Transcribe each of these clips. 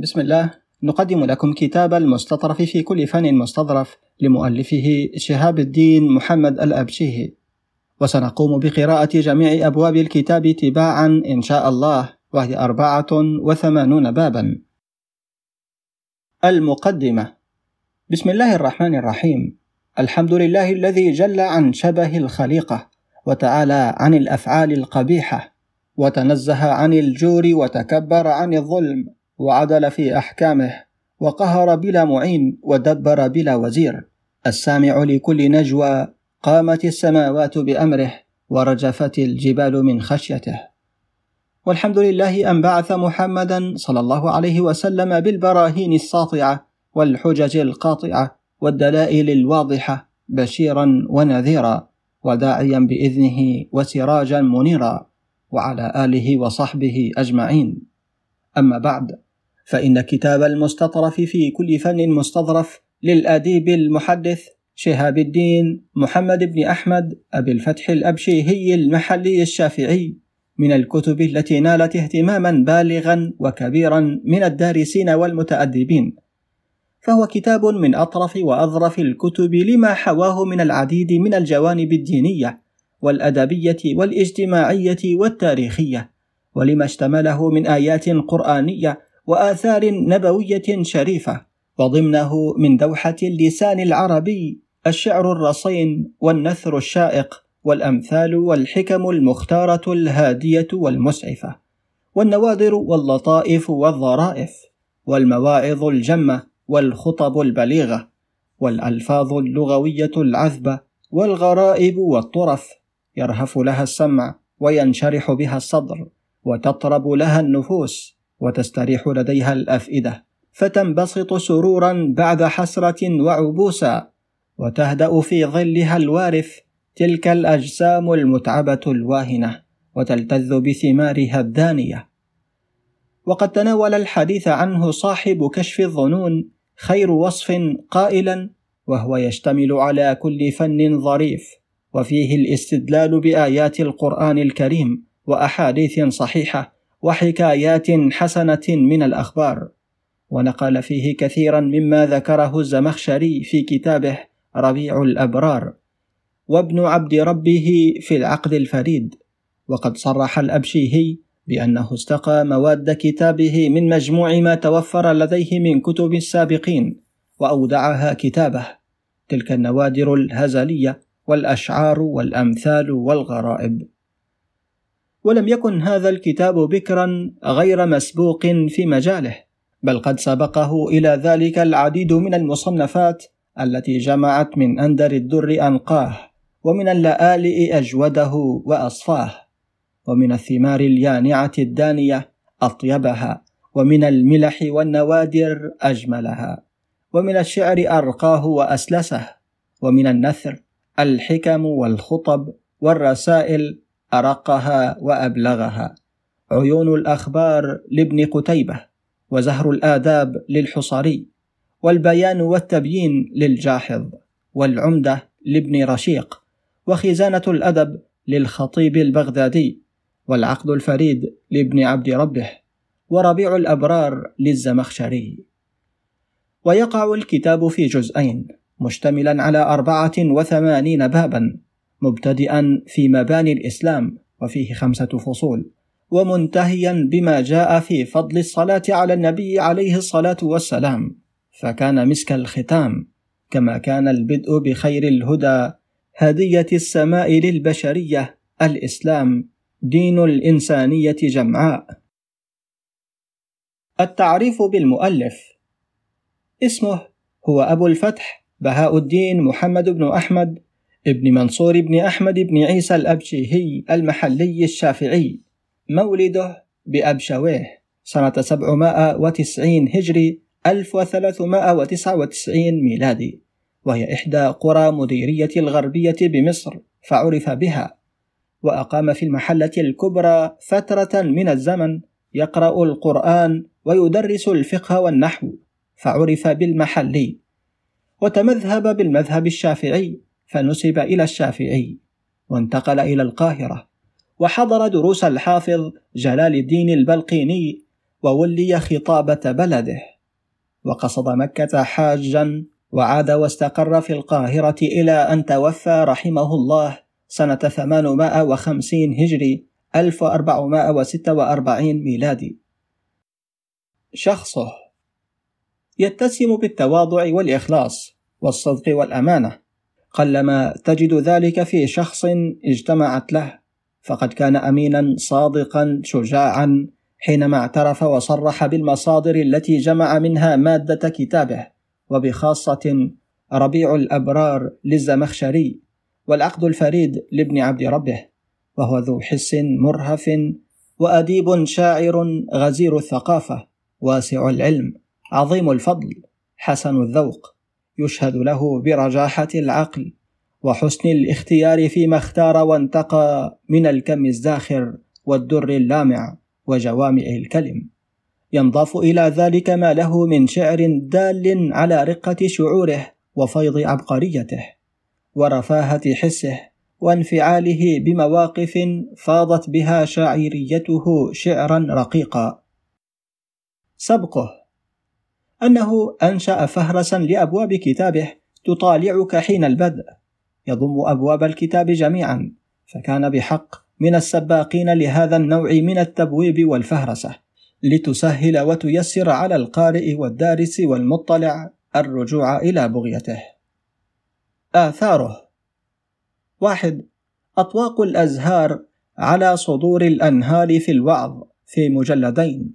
بسم الله. نقدم لكم كتاب المستطرف في كل فن مستظرف لمؤلفه شهاب الدين محمد الأبشيهي وسنقوم بقراءة جميع أبواب الكتاب تباعا إن شاء الله. وهي أربعة وثمانون بابا. المقدمة. بسم الله الرحمن الرحيم. الحمد لله الذي جل عن شبه الخليقة وتعالى عن الأفعال القبيحة وتنزه عن الجور وتكبر عن الظلم وعدل في أحكامه وقهر بلا معين ودبر بلا وزير. السامع لكل نجوى قامت السماوات بأمره ورجفت الجبال من خشيته. والحمد لله أن بعث محمدا صلى الله عليه وسلم بالبراهين الساطعة والحجج القاطعة والدلائل الواضحة بشيرا ونذيرا وداعيا بإذنه وسراجا منيرا وعلى آله وصحبه أجمعين. أما بعد فإن كتاب المستطرف في كل فن مستظرف للأديب المحدث شهاب الدين محمد بن أحمد أبي الفتح الأبشيهي المحلي الشافعي من الكتب التي نالت اهتماما بالغا وكبيرا من الدارسين والمتأدبين. فهو كتاب من أطرف وأظرف الكتب لما حواه من العديد من الجوانب الدينية والأدبية والإجتماعية والتاريخية ولما اشتمله من آيات قرآنية وآثار نبوية شريفة وضمنه من دوحة اللسان العربي الشعر الرصين والنثر الشائق والأمثال والحكم المختارة الهادية والمسعفة والنوادر واللطائف والظرائف والمواعظ الجمة والخطب البليغة والألفاظ اللغوية العذبة والغرائب والطرف يرهف لها السمع وينشرح بها الصدر وتطرب لها النفوس وتستريح لديها الأفئدة. فتنبسط سرورا بعد حسرة وعبوسا وتهدأ في ظلها الوارف تلك الأجسام المتعبة الواهنة وتلتذ بثمارها الدانية. وقد تناول الحديث عنه صاحب كشف الظنون خير وصف قائلا وهو يشتمل على كل فن ظريف وفيه الاستدلال بآيات القرآن الكريم وأحاديث صحيحة وحكايات حسنة من الأخبار. ونقل فيه كثيرا مما ذكره الزمخشري في كتابه ربيع الأبرار. وابن عبد ربه في العقد الفريد. وقد صرح الأبشيهي بأنه استقى مواد كتابه من مجموع ما توفر لديه من كتب السابقين وأودعها كتابه. تلك النوادر الهزلية والأشعار والأمثال والغرائب. ولم يكن هذا الكتاب بكرا غير مسبوق في مجاله بل قد سبقه إلى ذلك العديد من المصنفات التي جمعت من أندر الدر أنقاه ومن اللآلئ أجوده وأصفاه ومن الثمار اليانعة الدانية أطيبها ومن الملح والنوادر أجملها ومن الشعر أرقاه وأسلسه ومن النثر الحكم والخطب والرسائل أرقها وأبلغها. عيون الأخبار لابن قتيبة وزهر الآداب للحصري والبيان والتبيين للجاحظ والعمدة لابن رشيق وخزانة الأدب للخطيب البغدادي والعقد الفريد لابن عبد ربه وربيع الأبرار للزمخشري. ويقع الكتاب في جزئين مشتملا على أربعة وثمانين بابا. مبتدئا في مباني الإسلام وفيه خمسة فصول. ومنتهيا بما جاء في فضل الصلاة على النبي عليه الصلاة والسلام. فكان مسك الختام كما كان البدء بخير الهدى هدية السماء للبشرية الإسلام دين الإنسانية جمعاء. التعريف بالمؤلف. اسمه هو أبو الفتح بهاء الدين محمد بن أحمد ابن منصور بن أحمد بن عيسى الأبشيهي المحلي الشافعي مولده بأبشويه سنة 790 هجري 1399 ميلادي وهي إحدى قرى مديرية الغربية بمصر فعرف بها وأقام في المحلة الكبرى فترة من الزمن يقرأ القرآن ويدرس الفقه والنحو فعرف بالمحلي وتمذهب بالمذهب الشافعي فنسب إلى الشافعي وانتقل إلى القاهرة وحضر دروس الحافظ جلال الدين البلقيني وولي خطابة بلده وقصد مكة حاجا وعاد واستقر في القاهرة إلى أن توفى رحمه الله سنة 850 هجري 1446 ميلادي. شخصه يتسم بالتواضع والإخلاص والصدق والأمانة قلما تجد ذلك في شخص اجتمعت له فقد كان أمينا صادقا شجاعا حينما اعترف وصرح بالمصادر التي جمع منها مادة كتابه وبخاصة ربيع الأبرار للزمخشري والعقد الفريد لابن عبد ربه وهو ذو حس مرهف وأديب شاعر غزير الثقافة واسع العلم عظيم الفضل حسن الذوق. يشهد له برجاحة العقل وحسن الاختيار فيما اختار وانتقى من الكم الزاخر والدر اللامع وجوامع الكلم. ينضاف إلى ذلك ما له من شعر دال على رقة شعوره وفيض عبقريته ورفاهة حسه وانفعاله بمواقف فاضت بها شاعريته شعرا رقيقا. سبقه. أنه أنشأ فهرسا لأبواب كتابه تطالعك حين البدء يضم أبواب الكتاب جميعا فكان بحق من السباقين لهذا النوع من التبويب والفهرسة لتسهل وتيسر على القارئ والدارس والمطلع الرجوع إلى بغيته. آثاره واحد أطواق الأزهار على صدور الأنهار في الوعظ في مجلدين.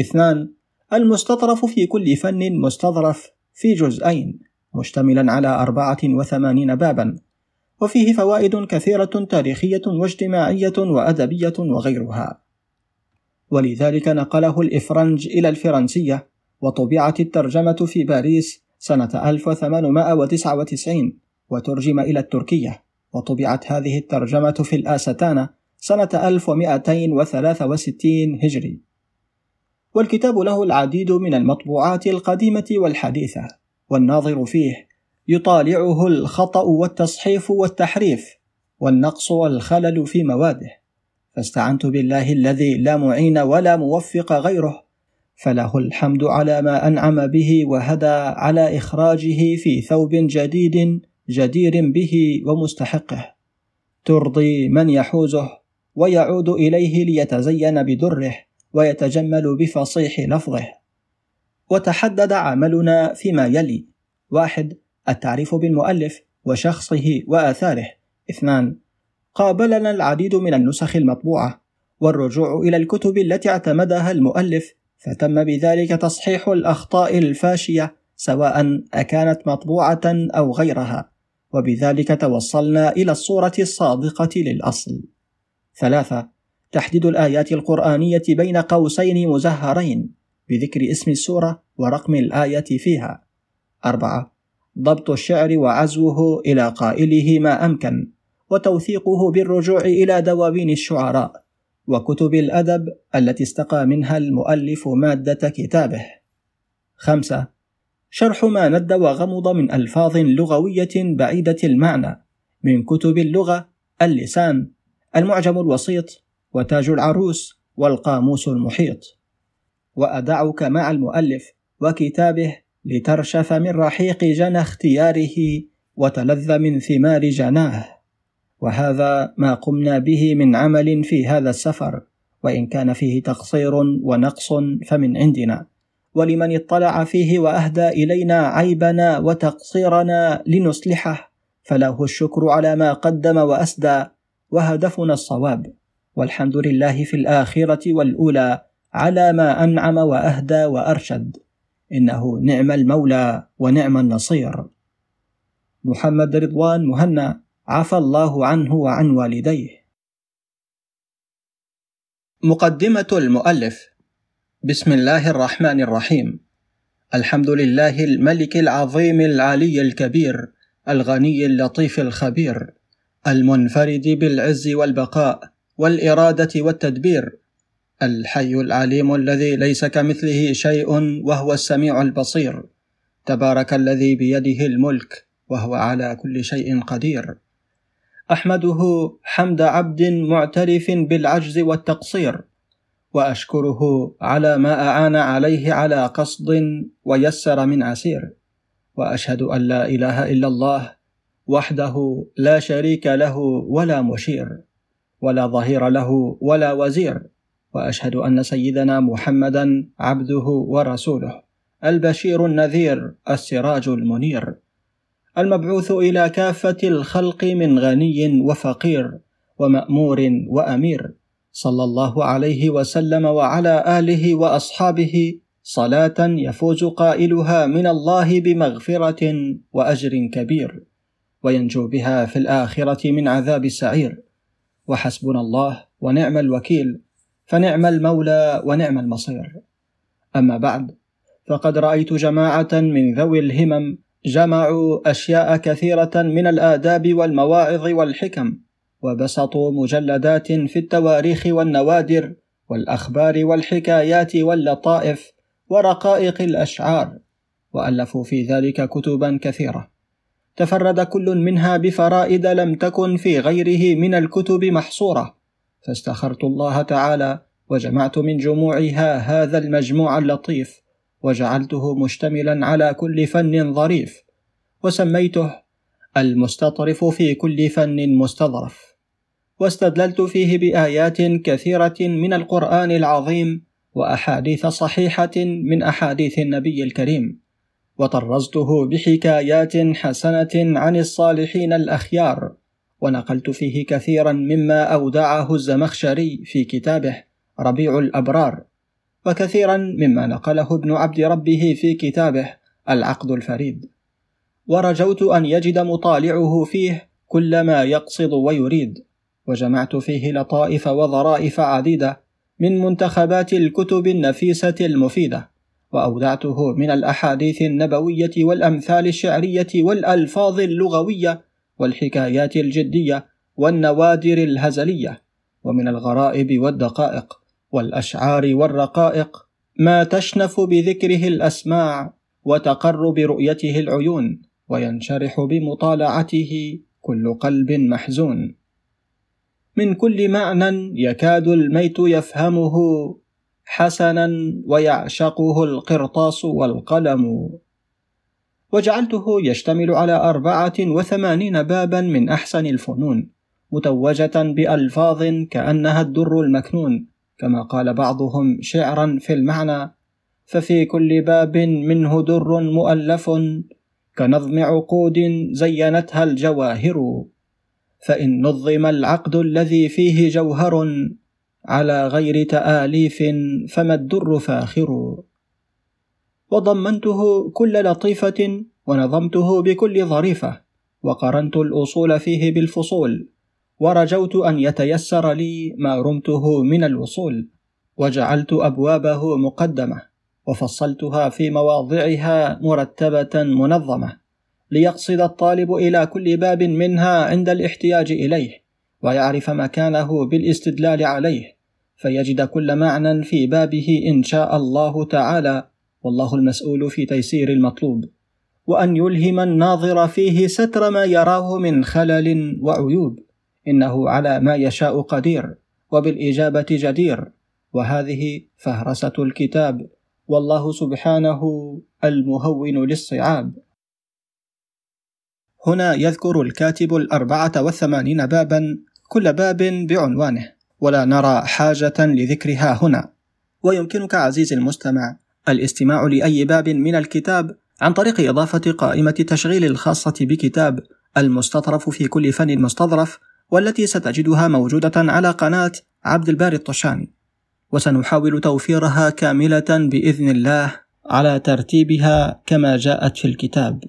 اثنان المستطرف في كل فن مستظرف في جزئين مشتملا على أربعة وثمانين بابا. وفيه فوائد كثيرة تاريخية واجتماعية وأدبية وغيرها. ولذلك نقله الإفرنج إلى الفرنسية وطبعت الترجمة في باريس سنة 1899 وترجم إلى التركية. وطبعت هذه الترجمة في الآستانة سنة 1263 هجري. والكتاب له العديد من المطبوعات القديمة والحديثة والناظر فيه يطالعه الخطأ والتصحيف والتحريف والنقص والخلل في مواده. فاستعنت بالله الذي لا معين ولا موفق غيره فله الحمد على ما أنعم به وهدى على إخراجه في ثوب جديد جدير به ومستحقه. ترضي من يحوزه ويعود إليه ليتزين بدره. ويتجمل بفصيح لفظه. وتحدد عملنا فيما يلي. واحد التعريف بالمؤلف وشخصه وآثاره. اثنان قابلنا العديد من النسخ المطبوعة والرجوع إلى الكتب التي اعتمدها المؤلف فتم بذلك تصحيح الأخطاء الفاشية سواء أكانت مطبوعة أو غيرها. وبذلك توصلنا إلى الصورة الصادقة للأصل. ثلاثة تحديد الآيات القرآنية بين قوسين مزهرين بذكر اسم السورة ورقم الآية فيها. أربعة ضبط الشعر وعزوه إلى قائله ما أمكن وتوثيقه بالرجوع إلى دواوين الشعراء وكتب الأدب التي استقى منها المؤلف مادة كتابه. خمسة شرح ما ند وغمض من ألفاظ لغوية بعيدة المعنى من كتب اللغة اللسان المعجم الوسيط وتاج العروس والقاموس المحيط. وأدعك مع المؤلف وكتابه لترشف من رحيق جنى اختياره وتلذ من ثمار جناه. وهذا ما قمنا به من عمل في هذا السفر وإن كان فيه تقصير ونقص فمن عندنا. ولمن اطلع فيه وأهدى إلينا عيبنا وتقصيرنا لنصلحه فله الشكر على ما قدم وأسدى وهدفنا الصواب. والحمد لله في الآخرة والأولى على ما أنعم وأهدى وأرشد. إنه نعم المولى ونعم النصير. محمد رضوان مهنا عفى الله عنه وعن والديه. مقدمة المؤلف. بسم الله الرحمن الرحيم. الحمد لله الملك العظيم العلي الكبير الغني اللطيف الخبير المنفرد بالعز والبقاء والإرادة والتدبير. الحي العليم الذي ليس كمثله شيء وهو السميع البصير. تبارك الذي بيده الملك وهو على كل شيء قدير. أحمده حمد عبد معترف بالعجز والتقصير. وأشكره على ما أعان عليه على قصد ويسر من عسير. وأشهد أن لا إله إلا الله وحده لا شريك له ولا مشير. ولا ظهير له ولا وزير. وأشهد أن سيدنا محمدا عبده ورسوله البشير النذير السراج المنير. المبعوث إلى كافة الخلق من غني وفقير ومأمور وأمير. صلى الله عليه وسلم وعلى آله وأصحابه صلاة يفوز قائلها من الله بمغفرة وأجر كبير. وينجو بها في الآخرة من عذاب السعير. وحسبنا الله ونعم الوكيل فنعم المولى ونعم المصير. أما بعد فقد رأيت جماعة من ذوي الهمم جمعوا أشياء كثيرة من الآداب والمواعظ والحكم وبسطوا مجلدات في التواريخ والنوادر والأخبار والحكايات واللطائف ورقائق الأشعار وألفوا في ذلك كتبا كثيرة. تفرد كل منها بفرائد لم تكن في غيره من الكتب محصورة. فاستخرت الله تعالى وجمعت من جموعها هذا المجموع اللطيف وجعلته مشتملا على كل فن ظريف وسميته المستطرف في كل فن مستظرف. واستدللت فيه بآيات كثيرة من القرآن العظيم وأحاديث صحيحة من أحاديث النبي الكريم. وطرزته بحكايات حسنة عن الصالحين الأخيار ونقلت فيه كثيرا مما أودعه الزمخشري في كتابه ربيع الأبرار وكثيرا مما نقله ابن عبد ربه في كتابه العقد الفريد. ورجوت أن يجد مطالعه فيه كل ما يقصد ويريد وجمعت فيه لطائف وظرائف عديدة من منتخبات الكتب النفيسة المفيدة. واودعته من الأحاديث النبوية والأمثال الشعرية والألفاظ اللغوية والحكايات الجدية والنوادر الهزلية ومن الغرائب والدقائق والأشعار والرقائق ما تشنف بذكره الأسماع وتقر برؤيته العيون وينشرح بمطالعته كل قلب محزون. من كل معنى يكاد الميت يفهمه حسنا ويعشقه القرطاس والقلم. وجعلته يشتمل على أربعة وثمانين بابا من أحسن الفنون متوجة بألفاظ كأنها الدر المكنون كما قال بعضهم شعرا في المعنى. ففي كل باب منه در مؤلف كنظم عقود زينتها الجواهر. فإن نظم العقد الذي فيه جوهر على غير تآليف فما الدر فاخر. وضمنته كل لطيفة ونظمته بكل ظريفة. وقرنت الأصول فيه بالفصول. ورجوت أن يتيسر لي ما رمته من الوصول. وجعلت أبوابه مقدمة. وفصلتها في مواضعها مرتبة منظمة. ليقصد الطالب إلى كل باب منها عند الاحتياج إليه. ويعرف مكانه بالاستدلال عليه فيجد كل معنى في بابه إن شاء الله تعالى والله المسؤول في تيسير المطلوب. وأن يلهم الناظر فيه ستر ما يراه من خلل وعيوب إنه على ما يشاء قدير وبالإجابة جدير. وهذه فهرسة الكتاب والله سبحانه المهون للصعاب. هنا يذكر الكاتب الأربعة والثمانين بابا كل باب بعنوانه ولا نرى حاجة لذكرها هنا. ويمكنك عزيزي المستمع الاستماع لأي باب من الكتاب عن طريق إضافة قائمة تشغيل الخاصة بكتاب المستطرف في كل فن مستظرف والتي ستجدها موجودة على قناة عبد الباري الطشاني. وسنحاول توفيرها كاملة بإذن الله على ترتيبها كما جاءت في الكتاب.